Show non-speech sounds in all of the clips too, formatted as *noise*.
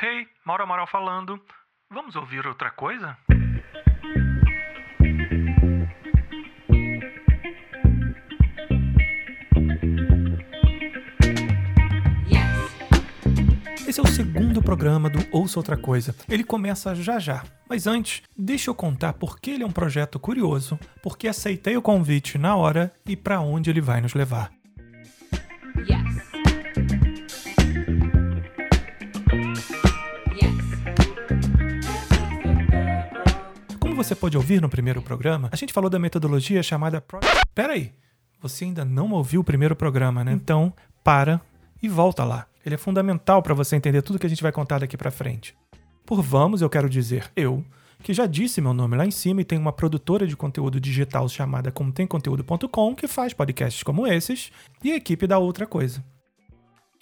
Hey, Mauro Amaral falando. Vamos ouvir outra coisa? Esse é o segundo programa do Ouça Outra Coisa. Ele começa já já. Mas antes, deixa eu contar por que ele é um projeto curioso, porque aceitei o convite na hora e para onde ele vai nos levar. Você pode ouvir no primeiro programa, a gente falou da metodologia chamada Pro... Pera aí, você ainda não ouviu o primeiro programa, né? Então, para e volta lá. Ele é fundamental para você entender tudo que a gente vai contar daqui para frente. Por vamos, eu quero dizer eu, que já disse meu nome lá em cima e tem uma produtora de conteúdo digital chamada comtemconteúdo.com que faz podcasts como esses e a equipe da Outra Coisa.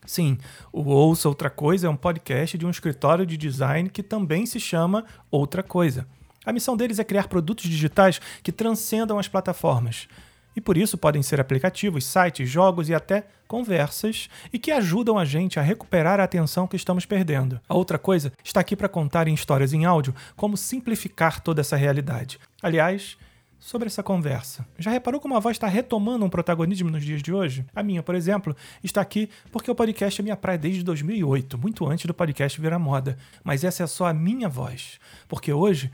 Sim, o Ouça Outra Coisa é um podcast de um escritório de design que também se chama Outra Coisa. A missão deles é criar produtos digitais que transcendam as plataformas, e por isso podem ser aplicativos, sites, jogos e até conversas e que ajudam a gente a recuperar a atenção que estamos perdendo. A outra coisa está aqui para contar em histórias em áudio como simplificar toda essa realidade. Aliás, sobre essa conversa. Já reparou como a voz está retomando um protagonismo nos dias de hoje? A minha, por exemplo, está aqui porque o podcast é minha praia desde 2008, muito antes do podcast virar moda. Mas essa é só a minha voz, porque hoje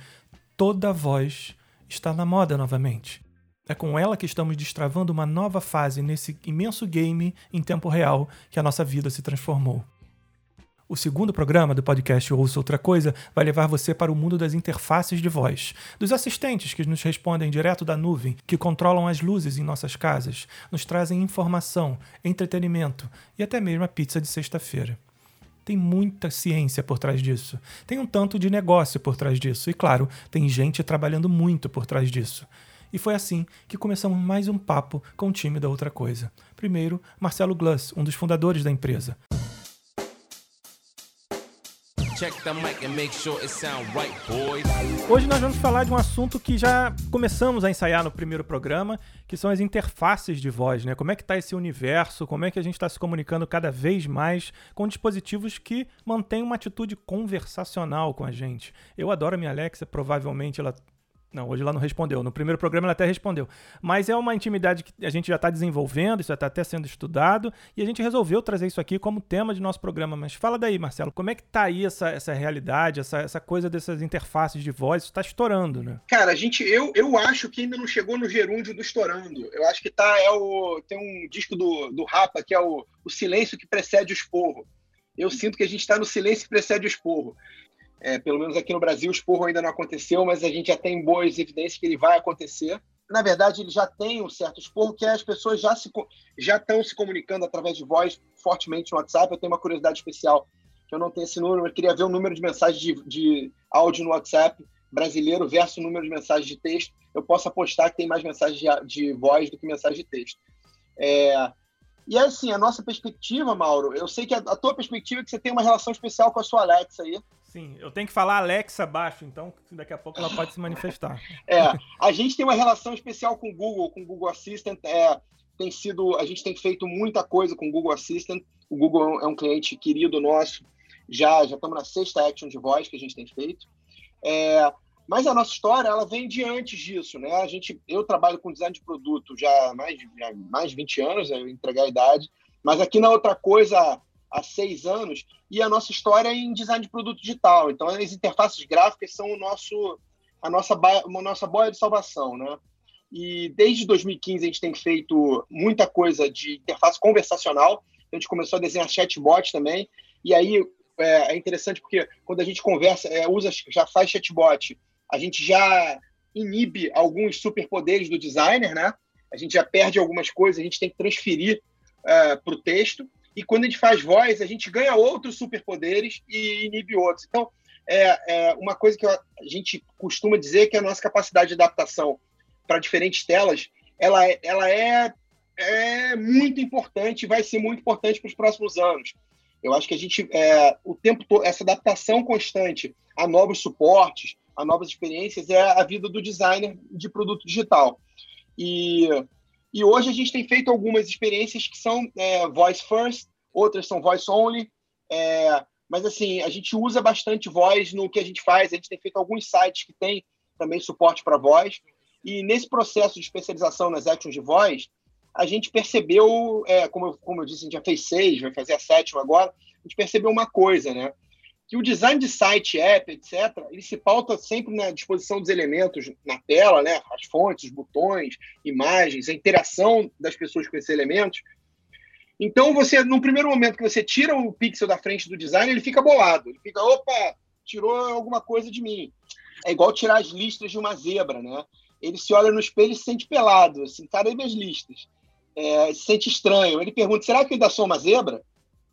toda voz está na moda novamente. É com ela que estamos destravando uma nova fase nesse imenso game em tempo real que a nossa vida se transformou. O segundo programa do podcast Ouça Outra Coisa vai levar você para o mundo das interfaces de voz, dos assistentes que nos respondem direto da nuvem, que controlam as luzes em nossas casas, nos trazem informação, entretenimento e até mesmo a pizza de sexta-feira. Tem muita ciência por trás disso. Tem um tanto de negócio por trás disso. E, claro, tem gente trabalhando muito por trás disso. E foi assim que começamos mais um papo com o time da Outra Coisa. Primeiro, Marcelo Gluss, um dos fundadores da empresa. Hoje nós vamos falar de um assunto que já começamos a ensaiar no primeiro programa, que são as interfaces de voz, né? Como é que está esse universo, como é que a gente está se comunicando cada vez mais com dispositivos que mantêm uma atitude conversacional com a gente. Eu adoro a minha Alexa, provavelmente ela não, hoje ela não respondeu. No primeiro programa ela até respondeu. Mas é uma intimidade que a gente já está desenvolvendo, isso já está até sendo estudado, e a gente resolveu trazer isso aqui como tema de nosso programa. Mas fala daí, Marcelo, como é que tá aí essa, essa realidade, essa, essa coisa dessas interfaces de voz? Está estourando, né? Cara, a gente, eu, eu acho que ainda não chegou no gerúndio do estourando. Eu acho que tá, é o, tem um disco do, do Rapa que é o, o silêncio que precede o esporro. Eu sinto que a gente está no silêncio que precede o esporro. É, pelo menos aqui no Brasil, o esporro ainda não aconteceu, mas a gente já tem boas evidências que ele vai acontecer. Na verdade, ele já tem um certo esporro, que é as pessoas já, se, já estão se comunicando através de voz fortemente no WhatsApp. Eu tenho uma curiosidade especial, que eu não tenho esse número, eu queria ver o número de mensagens de, de áudio no WhatsApp brasileiro versus o número de mensagens de texto. Eu posso apostar que tem mais mensagens de, de voz do que mensagem de texto. É, e assim, a nossa perspectiva, Mauro, eu sei que a, a, tua perspectiva é que você tem uma relação especial com a sua Alexa aí. Sim, eu tenho que falar Alexa baixo, então daqui a pouco ela pode se manifestar. É, a gente tem uma relação especial com o Google, com o Google Assistant. É, tem sido, a gente tem feito muita coisa com o Google Assistant. O Google é um cliente querido nosso. Já já estamos na sexta action de voz que a gente tem feito. É, mas a nossa história ela vem de antes disso, né? A gente, eu trabalho com design de produto já há mais, já mais de 20 anos, eu entregar a idade. Mas aqui na outra coisa há seis anos, e a nossa história é em design de produto digital. Então, as interfaces gráficas são o nosso, a nossa, a nossa boia de salvação, né? E desde 2015 a gente tem feito muita coisa de interface conversacional. A gente começou a desenhar chatbot também. E aí é, é interessante porque quando a gente conversa, é, usa, já faz chatbot, a gente já inibe alguns superpoderes do designer, né? A gente já perde algumas coisas, a gente tem que transferir é, para o texto. E quando a gente faz voz, a gente ganha outros superpoderes e inibe outros. Então, é, é uma coisa que a gente costuma dizer que a nossa capacidade de adaptação para diferentes telas, ela, é, ela é, é muito importante, vai ser muito importante para os próximos anos. Eu acho que a gente, é, o tempo todo, essa adaptação constante a novos suportes, a novas experiências, é a vida do designer de produto digital. E e hoje a gente tem feito algumas experiências que são é, voice first, outras são voice only, é, Mas, assim, a gente usa bastante voz no que a gente faz. A gente tem feito alguns sites que tem também suporte para voz. E nesse processo de especialização nas actions de voz, a gente percebeu, é, como, eu, como eu disse, a gente já fez seis, vai fazer a sétima agora, a gente percebeu uma coisa, né? Que o design de site, app, etc., ele se pauta sempre na disposição dos elementos na tela, né? As fontes, os botões, imagens, a interação das pessoas com esses elementos. Então, você, no primeiro momento que você tira o pixel da frente do design, ele fica bolado. Ele fica, opa, tirou alguma coisa de mim. É igual tirar as listas de uma zebra, né? Ele se olha no espelho e se sente pelado, assim, cadê minhas listas? é, se sente estranho. Ele pergunta: será que eu ainda sou uma zebra?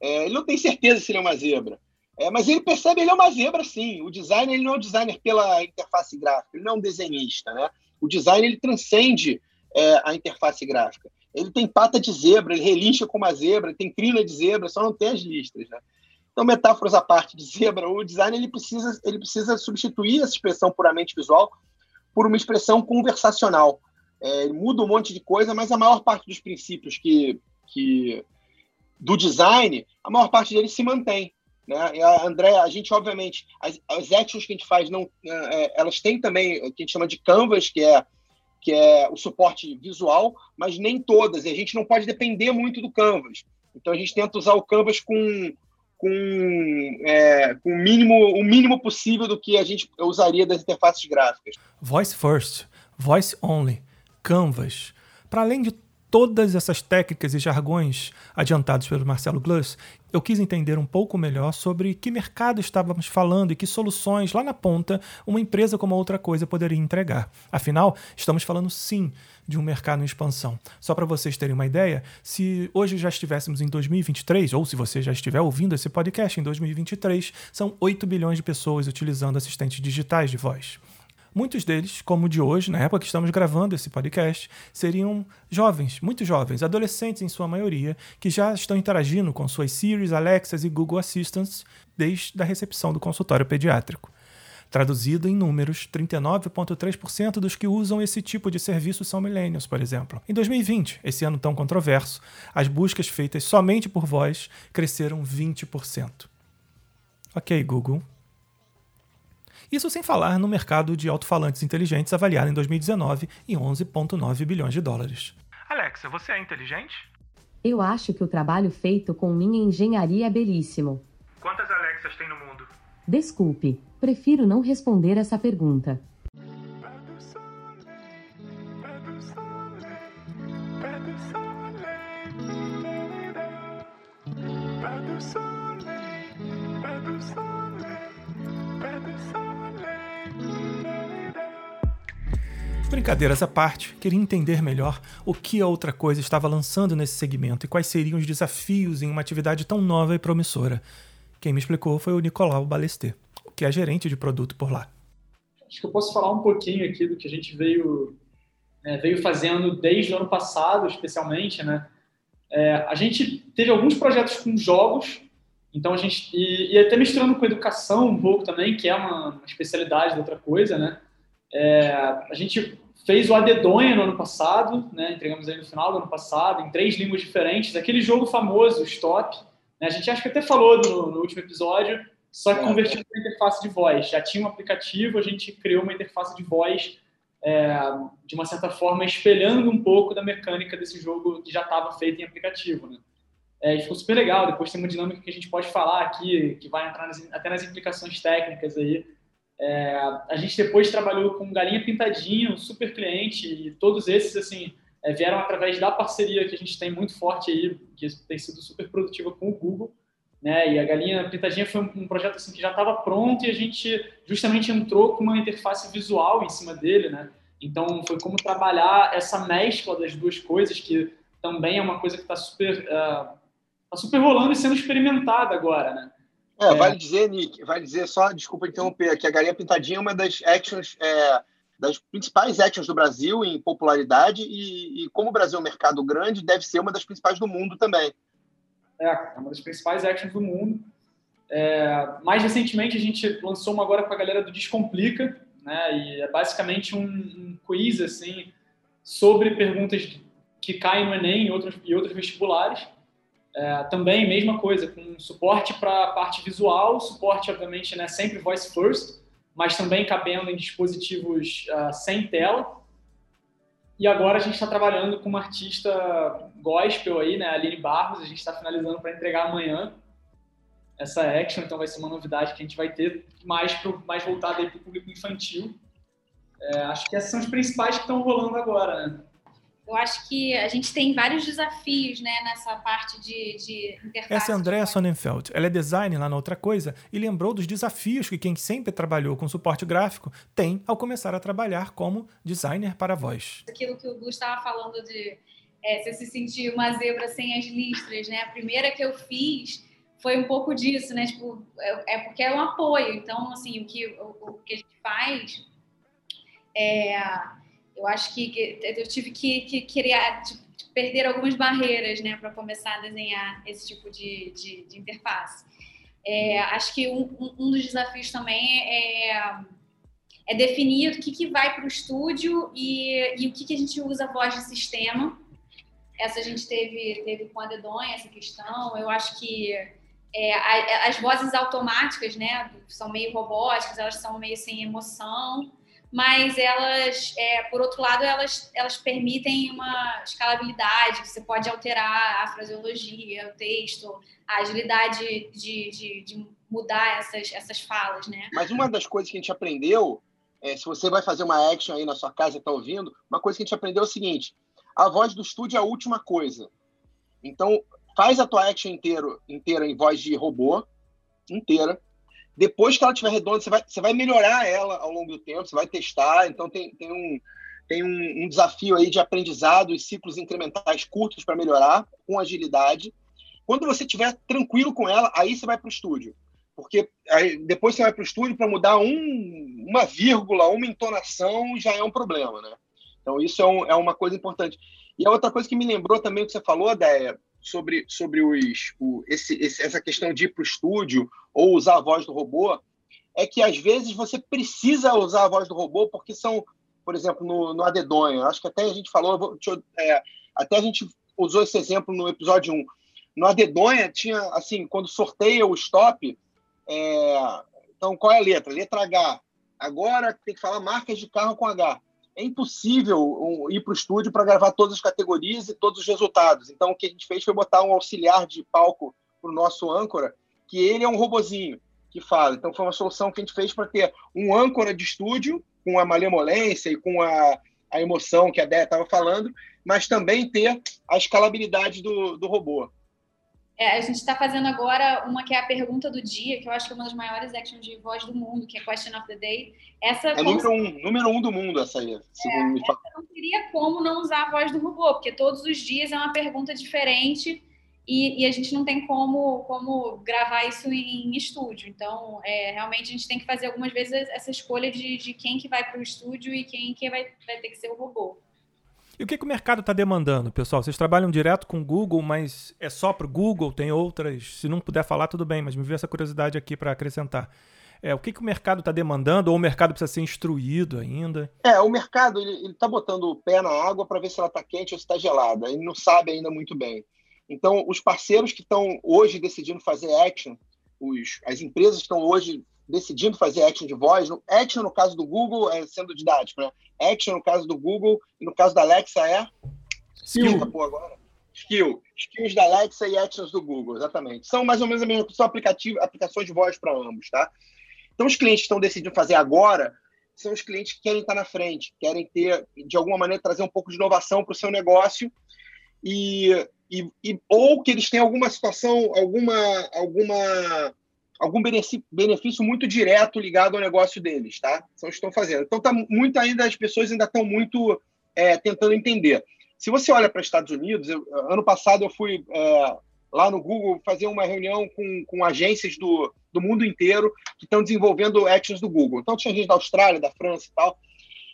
É, ele não tem certeza se ele é uma zebra. É, mas ele percebe ele é uma zebra, sim. O designer ele não é um designer pela interface gráfica, ele não é um desenhista. Né? O design ele transcende é, a interface gráfica. Ele tem pata de zebra, ele relincha com uma zebra, tem crina de zebra, só não tem as listas. Né? Então, metáforas à parte de zebra, o design ele precisa, ele precisa substituir essa expressão puramente visual por uma expressão conversacional é, muda um monte de coisa, mas a maior parte dos princípios que, que do design, a maior parte deles se mantém. Né? E a a gente, obviamente, as, as actions que a gente faz, não, é, é, elas têm também o que a gente chama de canvas, que é, que é o suporte visual, mas nem todas. E a gente não pode depender muito do canvas. Então a gente tenta usar o canvas com, com, é, com o, mínimo, o mínimo possível do que a gente usaria das interfaces gráficas. Voice first, voice only. Canvas. Para além de todas essas técnicas e jargões adiantados pelo Marcelo Gluss, eu quis entender um pouco melhor sobre que mercado estávamos falando e que soluções lá na ponta uma empresa como outra coisa poderia entregar. Afinal, estamos falando sim de um mercado em expansão. Só para vocês terem uma ideia, se hoje já estivéssemos em 2023, ou se você já estiver ouvindo esse podcast em 2023, são 8 bilhões de pessoas utilizando assistentes digitais de voz. Muitos deles, como o de hoje, na época que estamos gravando esse podcast, seriam jovens, muito jovens, adolescentes em sua maioria, que já estão interagindo com suas Siri, Alexas e Google Assistants desde a recepção do consultório pediátrico. Traduzido em números, 39,3% dos que usam esse tipo de serviço são millennials, por exemplo. Em 2020, esse ano tão controverso, as buscas feitas somente por voz cresceram 20%. Ok, Google, isso sem falar no mercado de alto-falantes inteligentes avaliado em 2019 em 11,9 bilhões de dólares. Alexa, você é inteligente? Eu acho que o trabalho feito com minha engenharia é belíssimo. Quantas Alexas tem no mundo? Desculpe, prefiro não responder essa pergunta. Brincadeiras à parte, queria entender melhor o que a outra coisa estava lançando nesse segmento e quais seriam os desafios em uma atividade tão nova e promissora. Quem me explicou foi o Nicolau Balesté, que é gerente de produto por lá. Acho que eu posso falar um pouquinho aqui do que a gente veio, é, veio fazendo desde o ano passado, especialmente, né? É, a gente teve alguns projetos com jogos, então a gente e, e até misturando com educação um pouco também, que é uma, uma especialidade da outra coisa, né? É, a gente fez o Adedonha no ano passado, né? entregamos aí no final do ano passado, em três línguas diferentes, aquele jogo famoso, Stop. Né? A gente acho que até falou no, no último episódio, só que convertido para interface de voz. Já tinha um aplicativo, a gente criou uma interface de voz é, de uma certa forma espelhando um pouco da mecânica desse jogo que já estava feito em aplicativo. Né? É, e ficou super legal. Depois tem uma dinâmica que a gente pode falar aqui, que vai entrar nas, até nas implicações técnicas aí é, a gente depois trabalhou com Galinha Pintadinha, um super cliente, e todos esses, assim, é, vieram através da parceria que a gente tem muito forte aí, que tem sido super produtiva com o Google, né? E a Galinha Pintadinha foi um, um projeto assim que já estava pronto e a gente justamente entrou com uma interface visual em cima dele, né? Então foi como trabalhar essa mescla das duas coisas que também é uma coisa que está super uh, tá super rolando e sendo experimentada agora, né? É, é, vale dizer, Nick, vale dizer só, desculpa interromper, que a Galinha Pintadinha é uma das actions, é, das principais actions do Brasil em popularidade e, e, como o Brasil é um mercado grande, deve ser uma das principais do mundo também. É, é uma das principais actions do mundo. É, mais recentemente a gente lançou uma agora com a galera do Descomplica, né? E é basicamente um, um quiz assim sobre perguntas que caem no Enem e outros, e outros vestibulares. É, também, mesma coisa, com suporte para a parte visual, suporte, obviamente, né, sempre voice first, mas também cabendo em dispositivos uh, sem tela. E agora a gente está trabalhando com uma artista gospel aí, né, Aline Barros, a gente está finalizando para entregar amanhã essa action, então vai ser uma novidade que a gente vai ter mais, mais voltada para o público infantil. É, acho que esses são os principais que estão rolando agora, né? Eu acho que a gente tem vários desafios né, nessa parte de, de interface. Essa é a Andrea Sonnenfeld. Ela é designer lá na outra coisa e lembrou dos desafios que quem sempre trabalhou com suporte gráfico tem ao começar a trabalhar como designer para voz. Aquilo que o Gu estava falando de é, você se sentir uma zebra sem as listras, né? A primeira que eu fiz foi um pouco disso, né? Tipo, é, é porque é um apoio. Então, assim, o que, o, o que a gente faz é eu acho que eu tive que, que criar, perder algumas barreiras, né, para começar a desenhar esse tipo de, de, de interface. É, acho que um, um, dos desafios também é, é definir o que, que vai para o estúdio e, e o que, que a gente usa a voz de sistema. Essa a gente teve, teve com a Dedonha, essa questão. Eu acho que é, as vozes automáticas, né, são meio robóticas, elas são meio sem emoção mas elas, é, por outro lado, elas, elas permitem uma escalabilidade, você pode alterar a fraseologia, o texto, a agilidade de, de, de mudar essas, essas falas, né? Mas uma das coisas que a gente aprendeu, é, se você vai fazer uma action aí na sua casa e está ouvindo, uma coisa que a gente aprendeu é o seguinte, a voz do estúdio é a última coisa. Então, faz a tua action inteiro, inteira em voz de robô, inteira, depois que ela estiver redonda, você vai, você vai melhorar ela ao longo do tempo, você vai testar. Então, tem, tem, um, tem um, um desafio aí de aprendizado e ciclos incrementais curtos para melhorar, com agilidade. Quando você estiver tranquilo com ela, aí você vai para o estúdio. Porque aí, depois você vai para o estúdio para mudar um, uma vírgula, uma entonação, já é um problema, né? Então, isso é, um, é uma coisa importante. E a outra coisa que me lembrou também o que você falou, Déia, sobre, sobre os, o, esse, esse, essa questão de ir para o estúdio ou usar a voz do robô, é que às vezes você precisa usar a voz do robô porque são, por exemplo, no, no Adedonha, acho que até a gente falou, é, até a gente usou esse exemplo no episódio 1. No Adedonha tinha, assim, quando sorteia o stop, é, então qual é a letra? Letra H. Agora tem que falar marcas de carro com H é impossível ir para o estúdio para gravar todas as categorias e todos os resultados. Então, o que a gente fez foi botar um auxiliar de palco para o nosso âncora, que ele é um robozinho que fala. Então, foi uma solução que a gente fez para ter um âncora de estúdio com a malemolência e com a, a emoção que a Déia estava falando, mas também ter a escalabilidade do, do robô. É, a gente está fazendo agora uma que é a pergunta do dia, que eu acho que é uma das maiores actions de voz do mundo, que é Question of the Day. Essa é número um, número um do mundo essa aí, segundo é, me fala. Não teria como não usar a voz do robô, porque todos os dias é uma pergunta diferente e, e a gente não tem como, como gravar isso em, em estúdio. Então, é, realmente a gente tem que fazer algumas vezes essa escolha de, de quem que vai para o estúdio e quem que vai, vai ter que ser o robô. E o que, que o mercado está demandando, pessoal? Vocês trabalham direto com o Google, mas é só para o Google? Tem outras? Se não puder falar, tudo bem, mas me veio essa curiosidade aqui para acrescentar. É, o que, que o mercado está demandando ou o mercado precisa ser instruído ainda? É, o mercado ele está botando o pé na água para ver se ela está quente ou se está gelada. Ele não sabe ainda muito bem. Então, os parceiros que estão hoje decidindo fazer action, os, as empresas que estão hoje decidindo fazer action de voz. Action, no caso do Google, é sendo didático, né? Action, no caso do Google, e no caso da Alexa, é. Skill. Pô, agora. Skill. Skills da Alexa e Actions do Google, exatamente. São mais ou menos a mesma são aplicativo, aplicações de voz para ambos, tá? Então, os clientes que estão decidindo fazer agora são os clientes que querem estar na frente, querem ter, de alguma maneira, trazer um pouco de inovação para o seu negócio e, e, e, ou que eles têm alguma situação, alguma, alguma algum benefício muito direto ligado ao negócio deles, tá? São estão fazendo. Então tá muito ainda as pessoas ainda estão muito é, tentando entender. Se você olha para os Estados Unidos, eu, ano passado eu fui é, lá no Google fazer uma reunião com, com agências do, do mundo inteiro que estão desenvolvendo actions do Google. Então tinha gente da Austrália, da França e tal.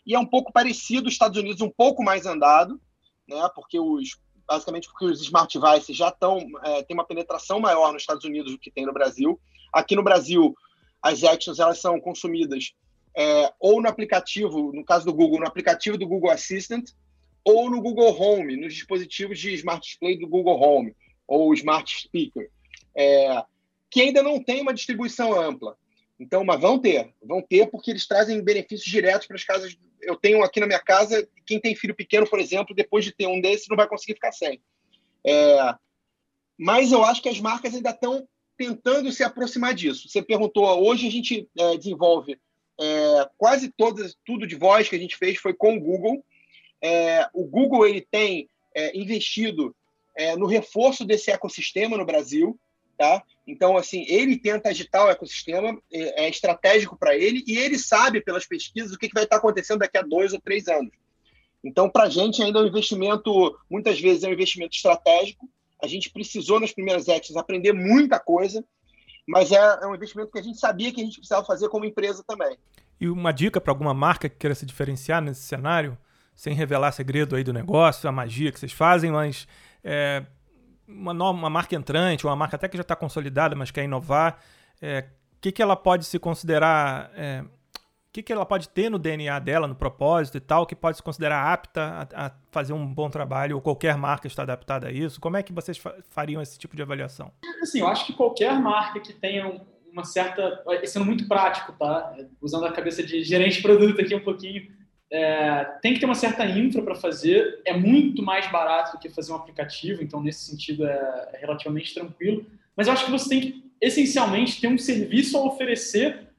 E é um pouco parecido, os Estados Unidos um pouco mais andado, né? Porque os basicamente porque os smart devices já estão é, tem uma penetração maior nos Estados Unidos do que tem no Brasil. Aqui no Brasil, as actions elas são consumidas é, ou no aplicativo, no caso do Google, no aplicativo do Google Assistant, ou no Google Home, nos dispositivos de Smart Display do Google Home. ou Smart Speaker, é, que ainda não tem uma distribuição ampla. Então, mas vão ter, vão ter porque eles trazem benefícios diretos para as casas. Eu tenho aqui na minha casa, quem tem filho pequeno, por exemplo, depois de ter um desses, não vai conseguir ficar sem. É, mas eu acho que as marcas ainda estão tentando se aproximar disso. Você perguntou, hoje a gente é, desenvolve é, quase todas, tudo de voz que a gente fez foi com o Google. É, o Google ele tem é, investido é, no reforço desse ecossistema no Brasil. Tá? Então, assim, ele tenta agitar o ecossistema, é, é estratégico para ele, e ele sabe, pelas pesquisas, o que, que vai estar acontecendo daqui a dois ou três anos. Então, para a gente, ainda é um investimento, muitas vezes, é um investimento estratégico. A gente precisou, nas primeiras actions, aprender muita coisa, mas é, é um investimento que a gente sabia que a gente precisava fazer como empresa também. E uma dica para alguma marca que queira se diferenciar nesse cenário, sem revelar segredo aí do negócio, a magia que vocês fazem, mas é, uma, nova, uma marca entrante, uma marca até que já está consolidada, mas quer inovar, o é, que, que ela pode se considerar, é, que, que ela pode ter no DNA dela, no propósito e tal, que pode se considerar apta a, a fazer um bom trabalho, ou qualquer marca está adaptada a isso? Como é que vocês fariam esse tipo de avaliação? Assim, eu acho que qualquer marca que tenha uma certa, sendo muito prático, tá? Usando a cabeça de gerente de produto aqui um pouquinho, é, tem que ter uma certa infra para fazer, é muito mais barato do que fazer um aplicativo, então nesse sentido é, é, relativamente tranquilo. Mas eu acho que você tem que, essencialmente, ter um serviço a oferecer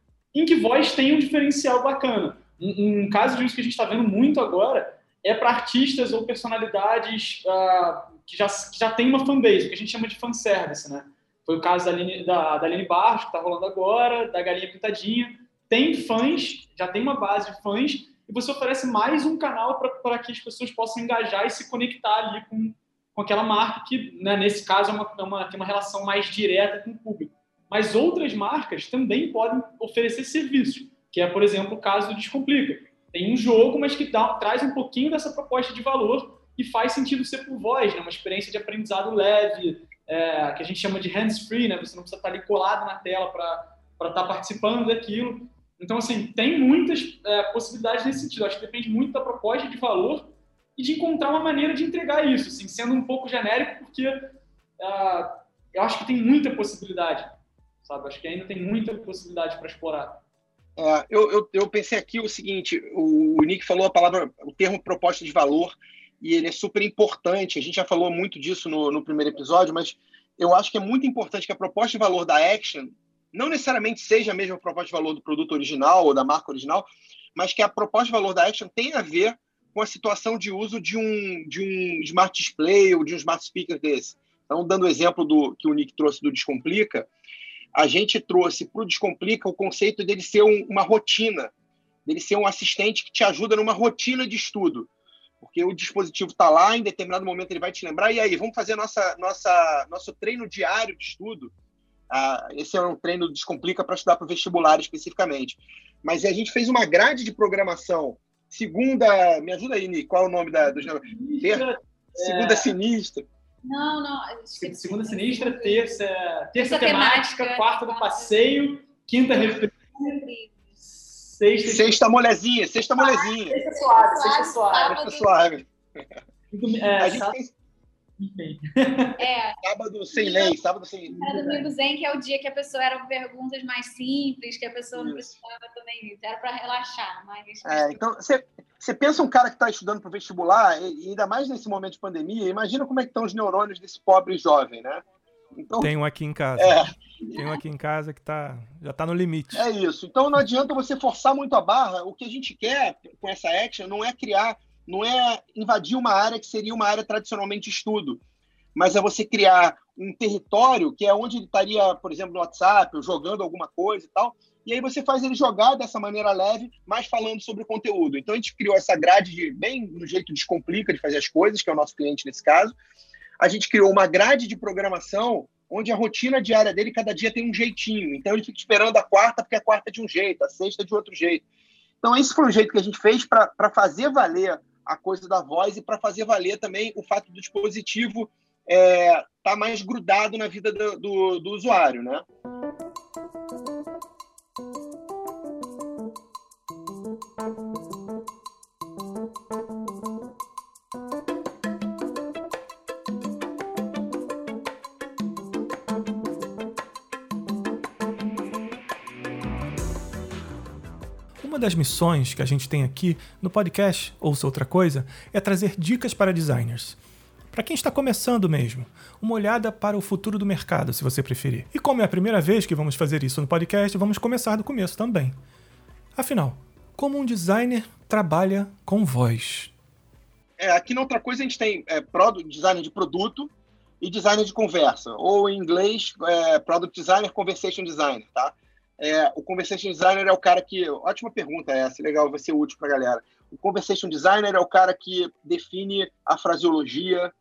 em que voz tem um diferencial bacana. Um, um caso disso que a gente está vendo muito agora é para artistas ou personalidades uh, que, já, que já tem uma fanbase, o que a gente chama de fanservice, né? Foi o caso da Aline, da, da Aline Barros, que está rolando agora, da Galinha Pintadinha. Tem fãs, já tem uma base de fãs, e você oferece mais um canal para que as pessoas possam engajar e se conectar ali com, com aquela marca que, né, nesse caso, é uma, é uma, tem uma relação mais direta com o público. Mas outras marcas também podem oferecer serviços, que é, por exemplo, o caso do Descomplica. Tem um jogo, mas que dá, traz um pouquinho dessa proposta de valor e faz sentido ser por voz, né? uma experiência de aprendizado leve, é, que a gente chama de hands-free, né? você não precisa estar ali colado na tela para estar participando daquilo. Então, assim, tem muitas é, possibilidades nesse sentido. Acho que depende muito da proposta de valor e de encontrar uma maneira de entregar isso, assim, sendo um pouco genérico, porque uh, eu acho que tem muita possibilidade, sabe? Acho que ainda tem muita possibilidade para explorar. É, eu, eu, eu, pensei aqui o seguinte: o, o Nick falou a palavra, o termo proposta de valor, e ele é super importante. A gente já falou muito disso no, no primeiro episódio, mas eu acho que é muito importante que a proposta de valor da Action não necessariamente seja a mesma proposta de valor do produto original ou da marca original, mas que a proposta de valor da Action tenha a ver com a situação de uso de um, de um smart display ou de um smart speaker desse. Então, dando o exemplo do que o Nick trouxe do Descomplica, a gente trouxe para o Descomplica o conceito dele ser um, uma rotina, dele ser um assistente que te ajuda numa rotina de estudo. Porque o dispositivo está lá, em determinado momento ele vai te lembrar, e aí, vamos fazer nossa, nossa, nosso treino diário de estudo ah, esse é um treino Descomplica para estudar para o vestibular especificamente. Mas a gente fez uma grade de programação. Segunda. Me ajuda aí, Nick, qual é o nome da, dos Segunda é... sinistra. Não, não. Segunda sinistra, terça, terça temática, temática, quarta do passeio, quinta refri. Sexta, sexta molezinha, sexta molezinha. Sexta suave, sexta suave. Sexta suave. É, a gente tem enfim. É. sábado sem lei, sábado sem Era domingo zen, que é o dia que a pessoa eram perguntas mais simples, que a pessoa Isso. não precisava também. Era para relaxar, mas. É, então, você, você pensa um cara que está estudando para o vestibular, e ainda mais nesse momento de pandemia, imagina como é que estão os neurônios desse pobre jovem, né? Então, Tem um aqui em casa. É. Tem um aqui em casa que tá, já está no limite. É isso. Então não adianta você forçar muito a barra. O que a gente quer com essa action não é criar não é invadir uma área que seria uma área tradicionalmente de estudo, mas é você criar um território que é onde ele estaria, por exemplo, no WhatsApp, jogando alguma coisa e tal, e aí você faz ele jogar dessa maneira leve, mas falando sobre o conteúdo. Então a gente criou essa grade de, bem no jeito descomplica de fazer as coisas, que é o nosso cliente nesse caso. A gente criou uma grade de programação onde a rotina diária dele cada dia tem um jeitinho. Então ele fica esperando a quarta porque a quarta é de um jeito, a sexta é de outro jeito. Então esse foi o jeito que a gente fez para fazer valer a coisa da voz e para fazer valer também o fato do dispositivo é, tá mais grudado na vida do, do, do usuário, né? Uma das missões que a gente tem aqui no podcast Ouça Outra Coisa é trazer dicas para designers. Para quem está começando mesmo, uma olhada para o futuro do mercado, se você preferir. E como é a primeira vez que vamos fazer isso no podcast, vamos começar do começo também. Afinal, como um designer trabalha com voz? É, aqui na outra coisa a gente tem é, product, design de produto e design de conversa, ou em inglês, é, product designer, conversation designer, tá? É, o conversation designer é o cara que. Ótima pergunta essa, legal, vai ser útil para a galera. O conversation designer é o cara que define a fraseologia,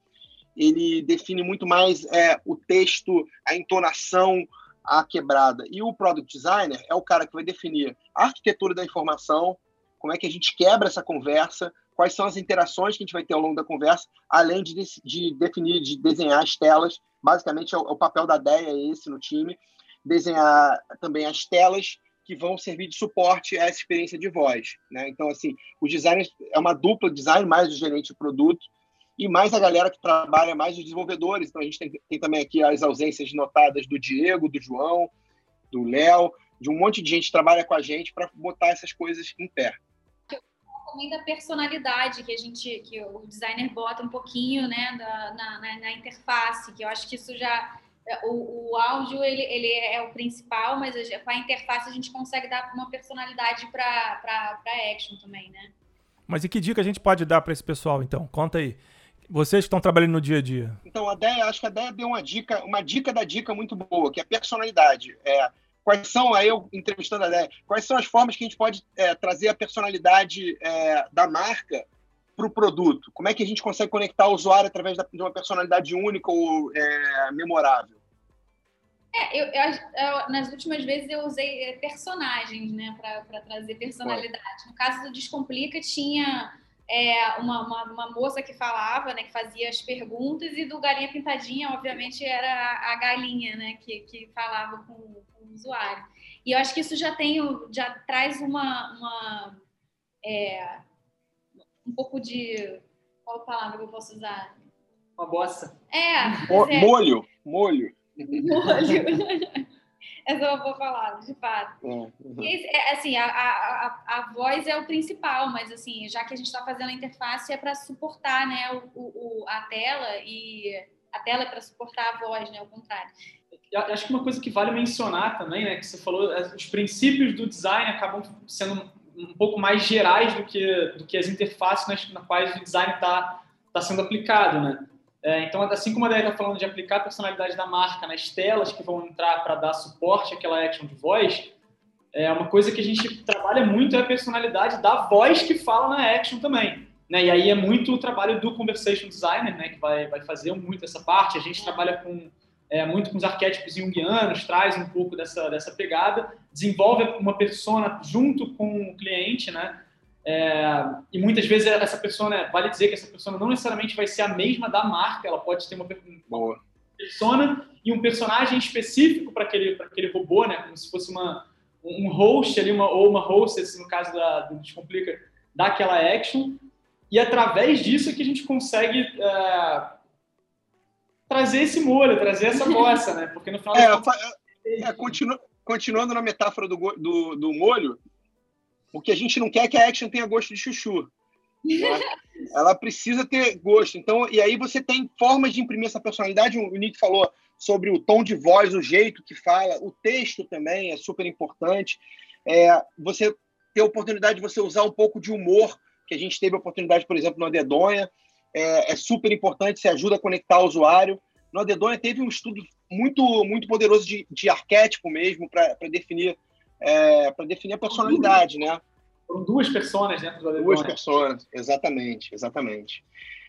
ele define muito mais é, o texto, a entonação, a quebrada. E o product designer é o cara que vai definir a arquitetura da informação, como é que a gente quebra essa conversa, quais são as interações que a gente vai ter ao longo da conversa, além de, de definir, de desenhar as telas. Basicamente, é o, é o papel da DEA é esse no time, desenhar também as telas que vão servir de suporte a essa experiência de voz. Né? Então, assim, o design é uma dupla design mais o gerente de produto e mais a galera que trabalha mais os desenvolvedores. Então, a gente tem, tem também aqui as ausências notadas do Diego, do João, do Léo, de um monte de gente que trabalha com a gente para botar essas coisas em pé também da personalidade que a gente, que o designer bota um pouquinho, né, da, na, na, na interface, que eu acho que isso já o, o, áudio ele, ele é o principal, mas com a interface a gente consegue dar uma personalidade para action também, né? Mas e que dica a gente pode dar para esse pessoal, então? Conta aí. Vocês que estão trabalhando no dia a dia. Então, a Déia, acho que a Déia deu uma dica, uma dica da dica muito boa, que é a personalidade. É, quais são, aí eu entrevistando a Déia, quais são as formas que a gente pode é, trazer a personalidade é, da marca para o produto? Como é que a gente consegue conectar o usuário através de uma personalidade única ou é, memorável? É, eu, eu, eu, nas últimas vezes eu usei é, personagens, né, para trazer personalidade. No caso do Descomplica, tinha é, uma, uma, uma, moça que falava, né, que fazia as perguntas, e do Galinha Pintadinha, obviamente, era a, a galinha, né, que, que falava com, com, o usuário. E eu acho que isso já tem, já traz uma, uma é, um pouco de. Qual palavra que eu posso usar? Uma bossa. É. Mo é. Molho, molho. Molho. *laughs* *laughs* Essa é uma boa palavra, de fato. Uhum. E, é, assim, a, a, a, voz é o principal, mas assim, já que a gente está fazendo a interface é para suportar, né, o, o, a tela e a tela é para suportar a voz, né, ao contrário. Eu acho que uma coisa que vale mencionar também, né, que você falou, é, os princípios do design acabam sendo um pouco mais gerais do que, do que as interfaces nas, nas quais o design está tá sendo aplicado, né? É, então, assim como a Déia está falando de aplicar a personalidade da marca nas telas que vão entrar para dar suporte àquela action de voz, é uma coisa que a gente trabalha muito é a personalidade da voz que fala na action também. Né? E aí é muito o trabalho do conversation designer, né? que vai, vai fazer muito essa parte. A gente trabalha com é, muito com os arquétipos junguianos, traz um pouco dessa, dessa pegada, desenvolve uma persona junto com o cliente, né? É, e muitas vezes essa pessoa, né, vale dizer que essa pessoa não necessariamente vai ser a mesma da marca, ela pode ter uma Boa. persona e um personagem específico para aquele, aquele robô, né, como se fosse uma, um host ali, uma, ou uma hostess, no caso da, do Descomplica, daquela action. E através disso é que a gente consegue é, trazer esse molho, trazer essa bossa, né? Porque no final. É, é, continu, continuando na metáfora do, do, do molho, o que a gente não quer é que a action tenha gosto de chuchu. Né? *laughs* Ela precisa ter gosto. Então, e aí você tem formas de imprimir essa personalidade. O Nick falou sobre o tom de voz, o jeito que fala, o texto também é super importante. É, você ter a oportunidade de você usar um pouco de humor, que a gente teve a oportunidade, por exemplo, no Dedonha, é, é super importante, se ajuda a conectar o usuário. No Dedonha teve um estudo muito muito poderoso de, de arquétipo mesmo para definir é, para definir a personalidade, né? Foram duas pessoas dentro do Duas pessoas, exatamente, exatamente.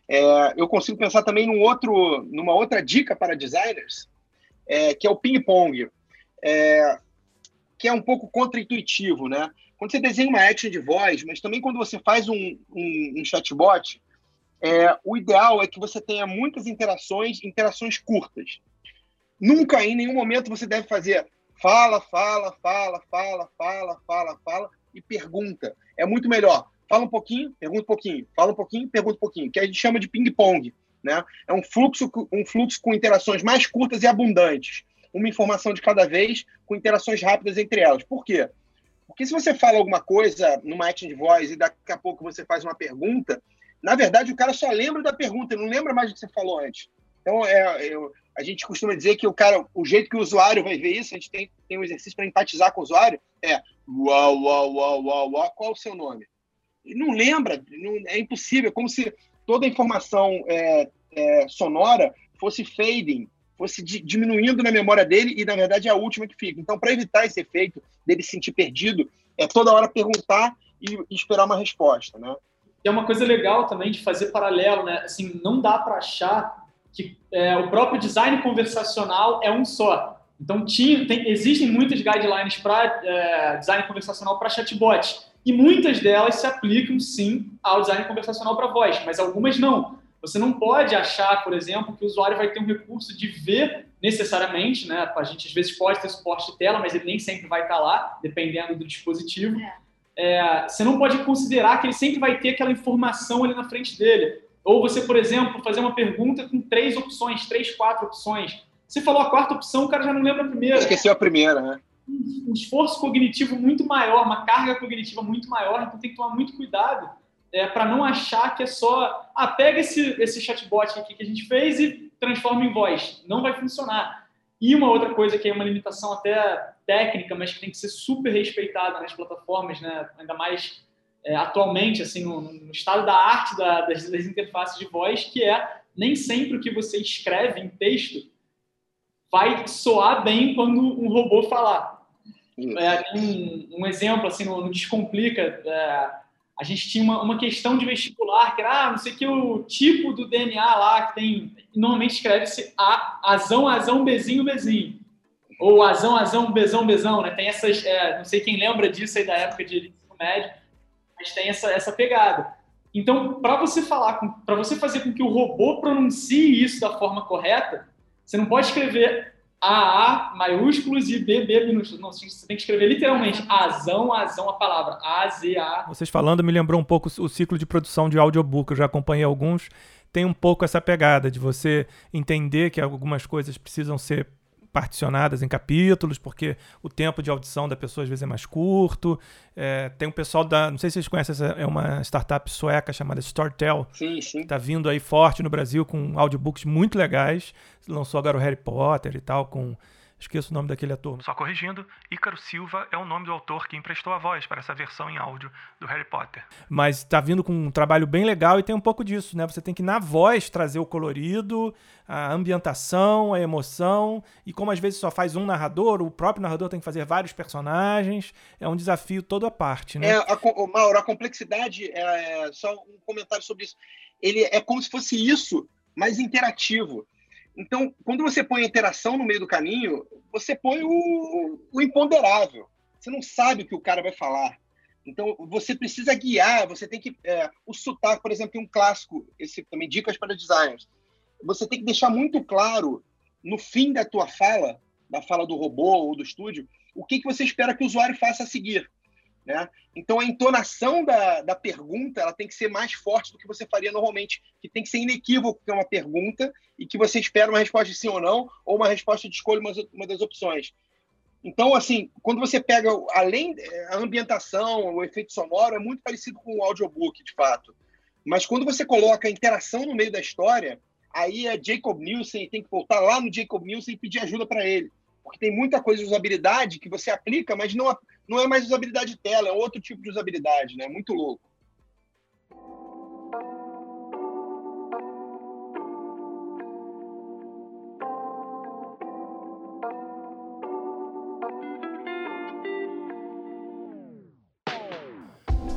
É, eu consigo pensar também num outro, numa outra dica para designers, é, que é o ping-pong, é, que é um pouco contra-intuitivo, né? Quando você desenha uma action de voz, mas também quando você faz um, um, um chatbot, é, o ideal é que você tenha muitas interações, interações curtas. Nunca, em nenhum momento, você deve fazer fala, fala, fala, fala, fala, fala, fala e pergunta. É muito melhor. Fala um pouquinho, pergunta um pouquinho, fala um pouquinho, pergunta um pouquinho, que a gente chama de ping-pong. Né? É um fluxo, um fluxo com interações mais curtas e abundantes. Uma informação de cada vez, com interações rápidas entre elas. Por quê? Porque se você fala alguma coisa numa action de voz e daqui a pouco você faz uma pergunta, na verdade o cara só lembra da pergunta, não lembra mais do que você falou antes. Então, é, eu, a gente costuma dizer que o cara, o jeito que o usuário vai ver isso, a gente tem, tem um exercício para empatizar com o usuário, é uau, uau, uau, uau, uau, qual o seu nome? E não lembra, não, é impossível, como se toda a informação é, é, sonora fosse fading, fosse di, diminuindo na memória dele e, na verdade, é a última que fica. Então, para evitar esse efeito dele se sentir perdido, é toda hora perguntar e, e esperar uma resposta, né? É uma coisa legal também de fazer paralelo, né? Assim, não dá para achar que é, o próprio design conversacional é um só. Então, tinha, tem, existem muitas guidelines para é, design conversacional para chatbot. E muitas delas se aplicam, sim, ao design conversacional para voz, mas algumas não. Você não pode achar, por exemplo, que o usuário vai ter um recurso de ver necessariamente, né? A gente às vezes pode ter suporte de tela, mas ele nem sempre vai estar lá, dependendo do dispositivo. É. É, você não pode considerar que ele sempre vai ter aquela informação ali na frente dele. Ou você, por exemplo, fazer uma pergunta com três opções, três, quatro opções. Você falou a quarta opção, o cara já não lembra a primeira. Esqueceu a primeira, né? Um esforço cognitivo muito maior, uma carga cognitiva muito maior, então tem que tomar muito cuidado é, para não achar que é só, ah, pega esse, esse chatbot aqui que a gente fez e transforma em voz. Não vai funcionar. E uma outra coisa que é uma limitação até técnica, mas que tem que ser super respeitada nas plataformas, né? ainda mais é, atualmente, assim, no, no, estado da arte da, das, das, interfaces de voz, que é nem sempre o que você escreve em texto vai soar bem quando um robô falar. É, um, um, exemplo, assim, no, no Descomplica, é, a gente tinha uma, uma questão de vestibular, que era, ah, não sei o que, o tipo do DNA lá, que tem, normalmente escreve-se A, azão, azão, bezinho, bezinho. Ou azão, azão, bezão, bezão, né? Tem essas, é, não sei quem lembra disso aí da época de ensino médio, mas tem essa, essa pegada. Então, para você falar, para você fazer com que o robô pronuncie isso da forma correta, você não pode escrever AA maiúsculos e BB minúsculos. Não, você tem que escrever literalmente azão, azão a palavra. A, Z, A. Vocês falando me lembrou um pouco o ciclo de produção de audiobook. Eu já acompanhei alguns. Tem um pouco essa pegada de você entender que algumas coisas precisam ser particionadas em capítulos, porque o tempo de audição da pessoa às vezes é mais curto. É, tem um pessoal da. Não sei se vocês conhecem, essa é uma startup sueca chamada Storytel. Sim, sim. Está vindo aí forte no Brasil com audiobooks muito legais. Lançou agora o Harry Potter e tal, com Esqueço o nome daquele ator. Só corrigindo, Ícaro Silva é o nome do autor que emprestou a voz para essa versão em áudio do Harry Potter. Mas está vindo com um trabalho bem legal e tem um pouco disso, né? Você tem que na voz trazer o colorido, a ambientação, a emoção, e como às vezes só faz um narrador, o próprio narrador tem que fazer vários personagens, é um desafio todo à parte, né? É, a, Mauro, a complexidade, é, só um comentário sobre isso. Ele é como se fosse isso, mas interativo. Então, quando você põe a interação no meio do caminho, você põe o, o imponderável. Você não sabe o que o cara vai falar. Então, você precisa guiar, você tem que. É, o sotaque, por exemplo, tem um clássico, esse também dicas para designers. Você tem que deixar muito claro no fim da tua fala, da fala do robô ou do estúdio, o que, que você espera que o usuário faça a seguir. Né? Então, a entonação da, da pergunta ela tem que ser mais forte do que você faria normalmente, que tem que ser inequívoco que é uma pergunta e que você espera uma resposta de sim ou não, ou uma resposta de escolha uma, uma das opções. Então, assim, quando você pega, além a ambientação, o efeito sonoro, é muito parecido com o audiobook, de fato. Mas quando você coloca a interação no meio da história, aí é Jacob Nielsen, tem que voltar lá no Jacob Nielsen e pedir ajuda para ele. Porque tem muita coisa de usabilidade que você aplica, mas não, não é mais usabilidade de tela, é outro tipo de usabilidade, né? Muito louco.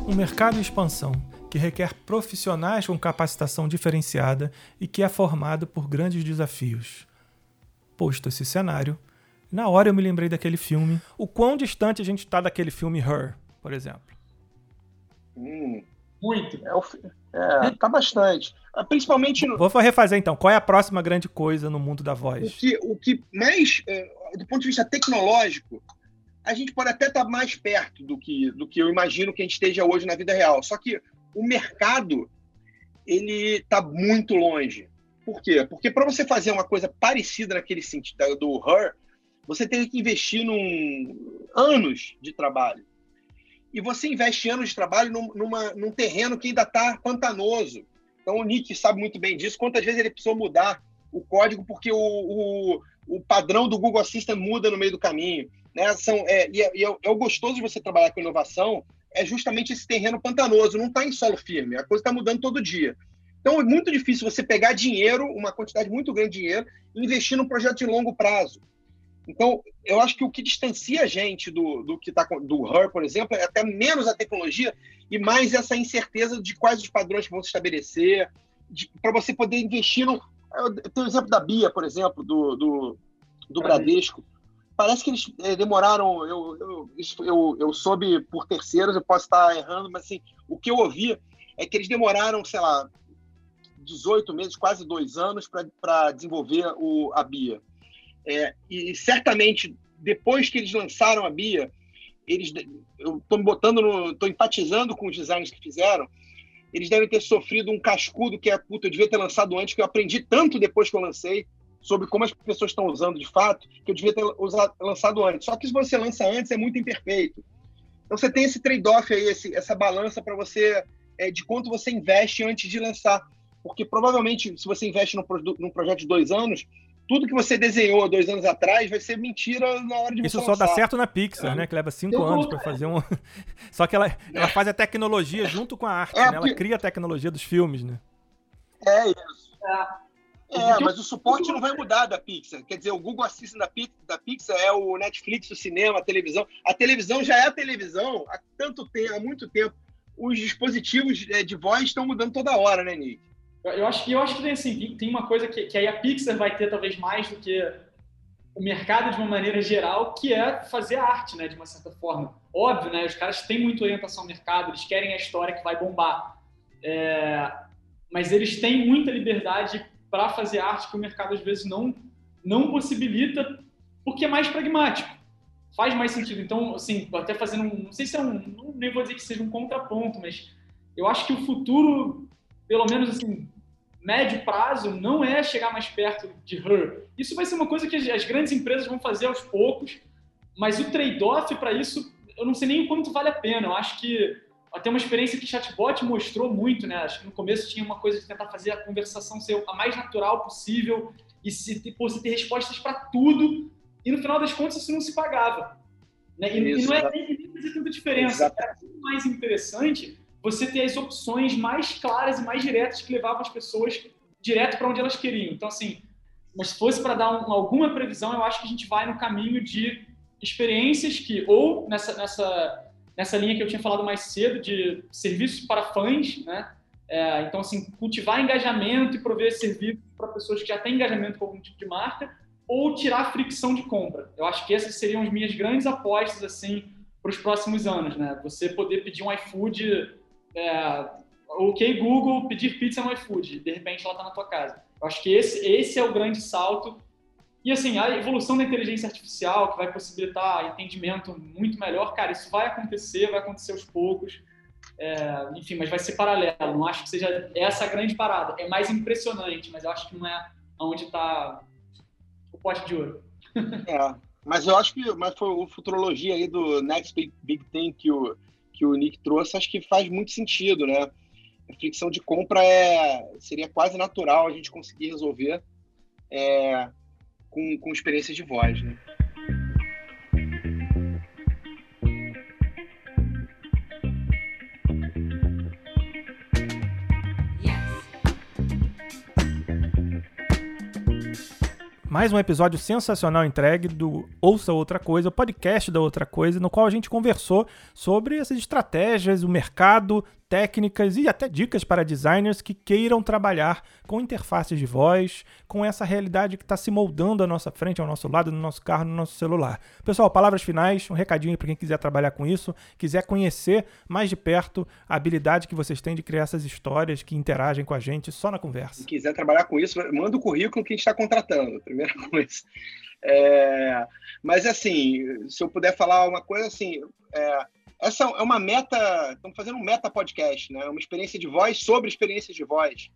Um mercado em expansão que requer profissionais com capacitação diferenciada e que é formado por grandes desafios. Posto esse cenário, na hora eu me lembrei daquele filme. O quão distante a gente está daquele filme Her, por exemplo? Hum, Muito. É, o, é, tá bastante. Ah, principalmente no... Vou refazer então. Qual é a próxima grande coisa no mundo da voz? O que, o que mais, é, do ponto de vista tecnológico, a gente pode até estar tá mais perto do que, do que eu imagino que a gente esteja hoje na vida real. Só que o mercado, ele está muito longe. Por quê? Porque para você fazer uma coisa parecida naquele sentido do Her, você tem que investir num anos de trabalho. e você investe anos de trabalho num, numa, num terreno que ainda está pantanoso. Então o Nick sabe muito bem disso. Quantas vezes ele precisou mudar o código porque o, o, o padrão do Google Assistant muda no meio do caminho. Né? São, é, e é, é, é o gostoso de você trabalhar com inovação é justamente esse terreno pantanoso, não está em solo firme, a coisa está mudando todo dia. Então é muito difícil você pegar dinheiro, uma quantidade muito grande de dinheiro, e investir num projeto de longo prazo. Então, eu acho que o que distancia a gente do, do que está do Her, por exemplo, é até menos a tecnologia e mais essa incerteza de quais os padrões que vão se estabelecer, para você poder investir no. Tem o exemplo da Bia, por exemplo, do, do, do Bradesco. Parece que eles é, demoraram. Eu, eu, eu, eu soube por terceiros, eu posso estar errando, mas assim, o que eu ouvi é que eles demoraram, sei lá, 18 meses, quase dois anos, para desenvolver o, a Bia. É, e certamente, depois que eles lançaram a Bia, eles, eu estou botando estou empatizando com os designers que fizeram, eles devem ter sofrido um cascudo que é, puta, eu devia ter lançado antes, que eu aprendi tanto depois que eu lancei, sobre como as pessoas estão usando de fato, que eu devia ter usado, lançado antes. Só que se você lança antes, é muito imperfeito. Então você tem esse trade-off aí, esse, essa balança para você, é, de quanto você investe antes de lançar. Porque provavelmente, se você investe num, num projeto de dois anos, tudo que você desenhou dois anos atrás vai ser mentira na hora de Isso só lançar. dá certo na Pixar, é. né? Que leva cinco Eu anos para fazer um. *laughs* só que ela, ela faz a tecnologia junto com a arte, é, né? Ela cria a tecnologia dos filmes, né? É isso. É, é mas o suporte não vai mudar da Pixar. Quer dizer, o Google Assistant da, da Pixar é o Netflix, o cinema, a televisão. A televisão já é a televisão há tanto tempo, há muito tempo. Os dispositivos é, de voz estão mudando toda hora, né, Nick? Eu acho que eu acho que tem assim, tem uma coisa que, que aí a Pixar vai ter talvez mais do que o mercado de uma maneira geral, que é fazer arte, né, de uma certa forma. Óbvio, né, os caras têm muita orientação ao mercado, eles querem a história que vai bombar. É, mas eles têm muita liberdade para fazer arte que o mercado às vezes não não possibilita, porque é mais pragmático. Faz mais sentido. Então, assim, até fazendo um, não sei se é um, nem vou dizer que seja um contraponto, mas eu acho que o futuro pelo menos assim, médio prazo, não é chegar mais perto de her. Isso vai ser uma coisa que as grandes empresas vão fazer aos poucos, mas o trade-off para isso, eu não sei nem o quanto vale a pena. Eu acho que até uma experiência que chatbot mostrou muito, né? Acho que no começo tinha uma coisa de tentar fazer a conversação ser a mais natural possível e se, pô, você ter respostas para tudo, e no final das contas isso não se pagava. Né? E, e não é nem fazer tanta diferença. Muito mais interessante você ter as opções mais claras e mais diretas que levavam as pessoas direto para onde elas queriam. Então, assim, mas se fosse para dar um, alguma previsão, eu acho que a gente vai no caminho de experiências que, ou nessa, nessa, nessa linha que eu tinha falado mais cedo, de serviços para fãs, né? É, então, assim, cultivar engajamento e prover serviços para pessoas que já têm engajamento com algum tipo de marca, ou tirar fricção de compra. Eu acho que essas seriam as minhas grandes apostas, assim, para os próximos anos, né? Você poder pedir um iFood é, ok Google, pedir pizza no iFood, de repente ela está na tua casa. Eu acho que esse, esse é o grande salto. E assim, a evolução da inteligência artificial, que vai possibilitar entendimento muito melhor, cara, isso vai acontecer, vai acontecer aos poucos. É, enfim, mas vai ser paralelo. Não acho que seja essa a grande parada. É mais impressionante, mas eu acho que não é onde está o pote de ouro. *laughs* É, mas eu acho que mas foi o futurologia aí do Next Big, Big Thing que o que o Nick trouxe, acho que faz muito sentido, né? A fricção de compra é, seria quase natural a gente conseguir resolver é, com, com experiência de voz, né? Mais um episódio sensacional entregue do Ouça Outra Coisa, o podcast da Outra Coisa, no qual a gente conversou sobre essas estratégias, o mercado, técnicas e até dicas para designers que queiram trabalhar com interfaces de voz, com essa realidade que está se moldando à nossa frente, ao nosso lado, no nosso carro, no nosso celular. Pessoal, palavras finais, um recadinho para quem quiser trabalhar com isso, quiser conhecer mais de perto a habilidade que vocês têm de criar essas histórias que interagem com a gente só na conversa. Se quiser trabalhar com isso, manda o currículo que a gente está contratando, primeira *laughs* coisa. É, mas assim, se eu puder falar uma coisa assim, é, essa é uma meta, estamos fazendo um meta podcast, né? Uma experiência de voz sobre experiências de voz.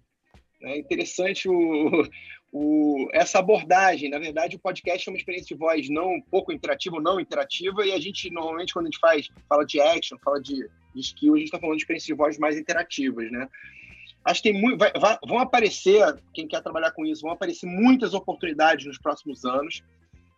É interessante o, o, essa abordagem. Na verdade, o podcast é uma experiência de voz não pouco interativa ou não interativa, e a gente, normalmente, quando a gente faz, fala de action, fala de, de skill, a gente está falando de experiências de voz mais interativas, né? Acho que tem muito, vai, vai, vão aparecer, quem quer trabalhar com isso, vão aparecer muitas oportunidades nos próximos anos,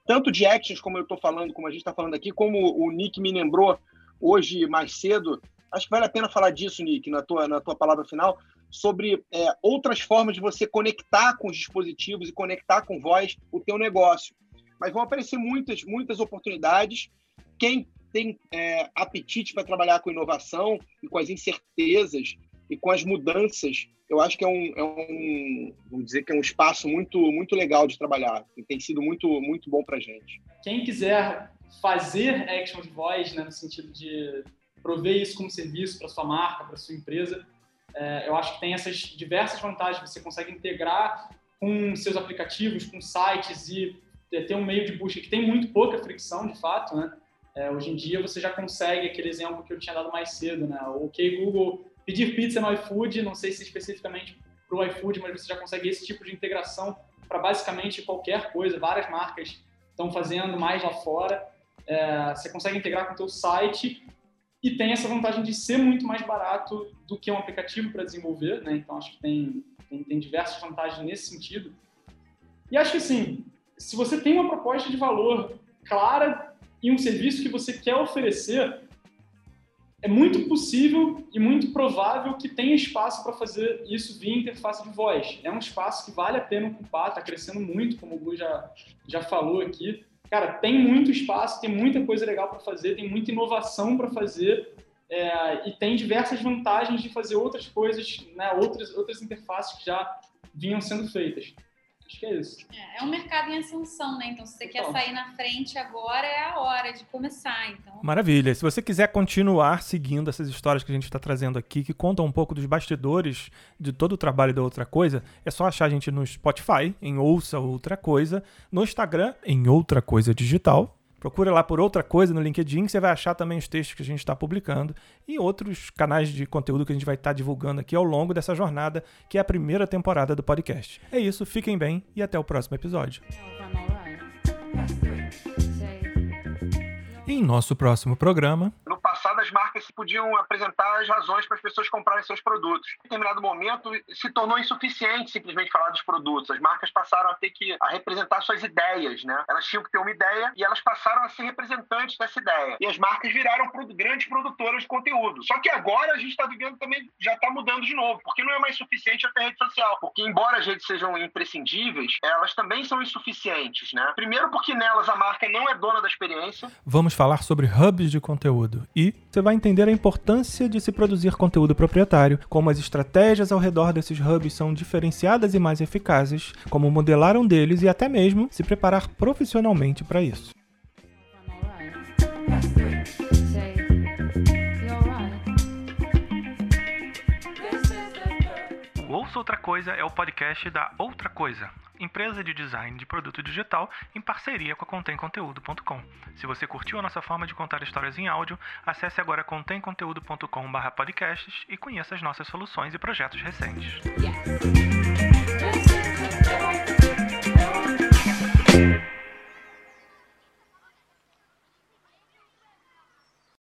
tanto de actions, como eu estou falando, como a gente está falando aqui, como o Nick me lembrou hoje mais cedo. Acho que vale a pena falar disso, Nick, na tua, na tua palavra final, sobre é, outras formas de você conectar com os dispositivos e conectar com voz o teu negócio. Mas vão aparecer muitas, muitas oportunidades. Quem tem é, apetite para trabalhar com inovação e com as incertezas e com as mudanças, eu acho que é um, é um vamos dizer que é um espaço muito, muito legal de trabalhar e tem sido muito, muito bom para gente. Quem quiser fazer action voice, né, no sentido de prover isso como serviço para sua marca, para sua empresa, é, eu acho que tem essas diversas vantagens. Você consegue integrar com seus aplicativos, com sites e ter um meio de busca que tem muito pouca fricção, de fato, né? É, hoje em dia você já consegue aquele exemplo que eu tinha dado mais cedo, né? O OK Google pedir pizza no iFood, não sei se especificamente para o iFood, mas você já consegue esse tipo de integração para basicamente qualquer coisa. Várias marcas estão fazendo mais lá fora. É, você consegue integrar com o teu site e tem essa vantagem de ser muito mais barato do que um aplicativo para desenvolver, né? Então acho que tem, tem, tem, diversas vantagens nesse sentido. E acho que assim, se você tem uma proposta de valor clara e um serviço que você quer oferecer, é muito possível e muito provável que tenha espaço para fazer isso via interface de voz. É um espaço que vale a pena ocupar, está crescendo muito, como o Gu já, já falou aqui cara, tem muito espaço, tem muita coisa legal para fazer, tem muita inovação para fazer é, e tem diversas vantagens de fazer outras coisas, né, outras, outras interfaces que já vinham sendo feitas. Acho que é isso. É, é um mercado em ascensão, né? Então, se você quer sair na frente agora, é a hora de começar. Então... Maravilha. Se você quiser continuar seguindo essas histórias que a gente está trazendo aqui, que contam um pouco dos bastidores de todo o trabalho da Outra Coisa, é só achar a gente no Spotify, em Ouça Outra Coisa, no Instagram, em Outra Coisa Digital, Procura lá por outra coisa no LinkedIn, você vai achar também os textos que a gente está publicando e outros canais de conteúdo que a gente vai estar tá divulgando aqui ao longo dessa jornada, que é a primeira temporada do podcast. É isso, fiquem bem e até o próximo episódio. Em nosso próximo programa. Passado, as marcas podiam apresentar as razões para as pessoas comprarem seus produtos. Em determinado momento, se tornou insuficiente simplesmente falar dos produtos. As marcas passaram a ter que a representar suas ideias, né? Elas tinham que ter uma ideia e elas passaram a ser representantes dessa ideia. E as marcas viraram grandes produtoras de conteúdo. Só que agora a gente está vivendo também, já está mudando de novo, porque não é mais suficiente até rede social. Porque, embora as redes sejam imprescindíveis, elas também são insuficientes, né? Primeiro, porque nelas a marca não é dona da experiência. Vamos falar sobre hubs de conteúdo e você vai entender a importância de se produzir conteúdo proprietário, como as estratégias ao redor desses hubs são diferenciadas e mais eficazes, como modelar um deles e até mesmo se preparar profissionalmente para isso. Outra Coisa é o podcast da Outra Coisa, empresa de design de produto digital em parceria com a contemconteúdo.com. Se você curtiu a nossa forma de contar histórias em áudio, acesse agora contemconteúdo.com/podcasts e conheça as nossas soluções e projetos recentes.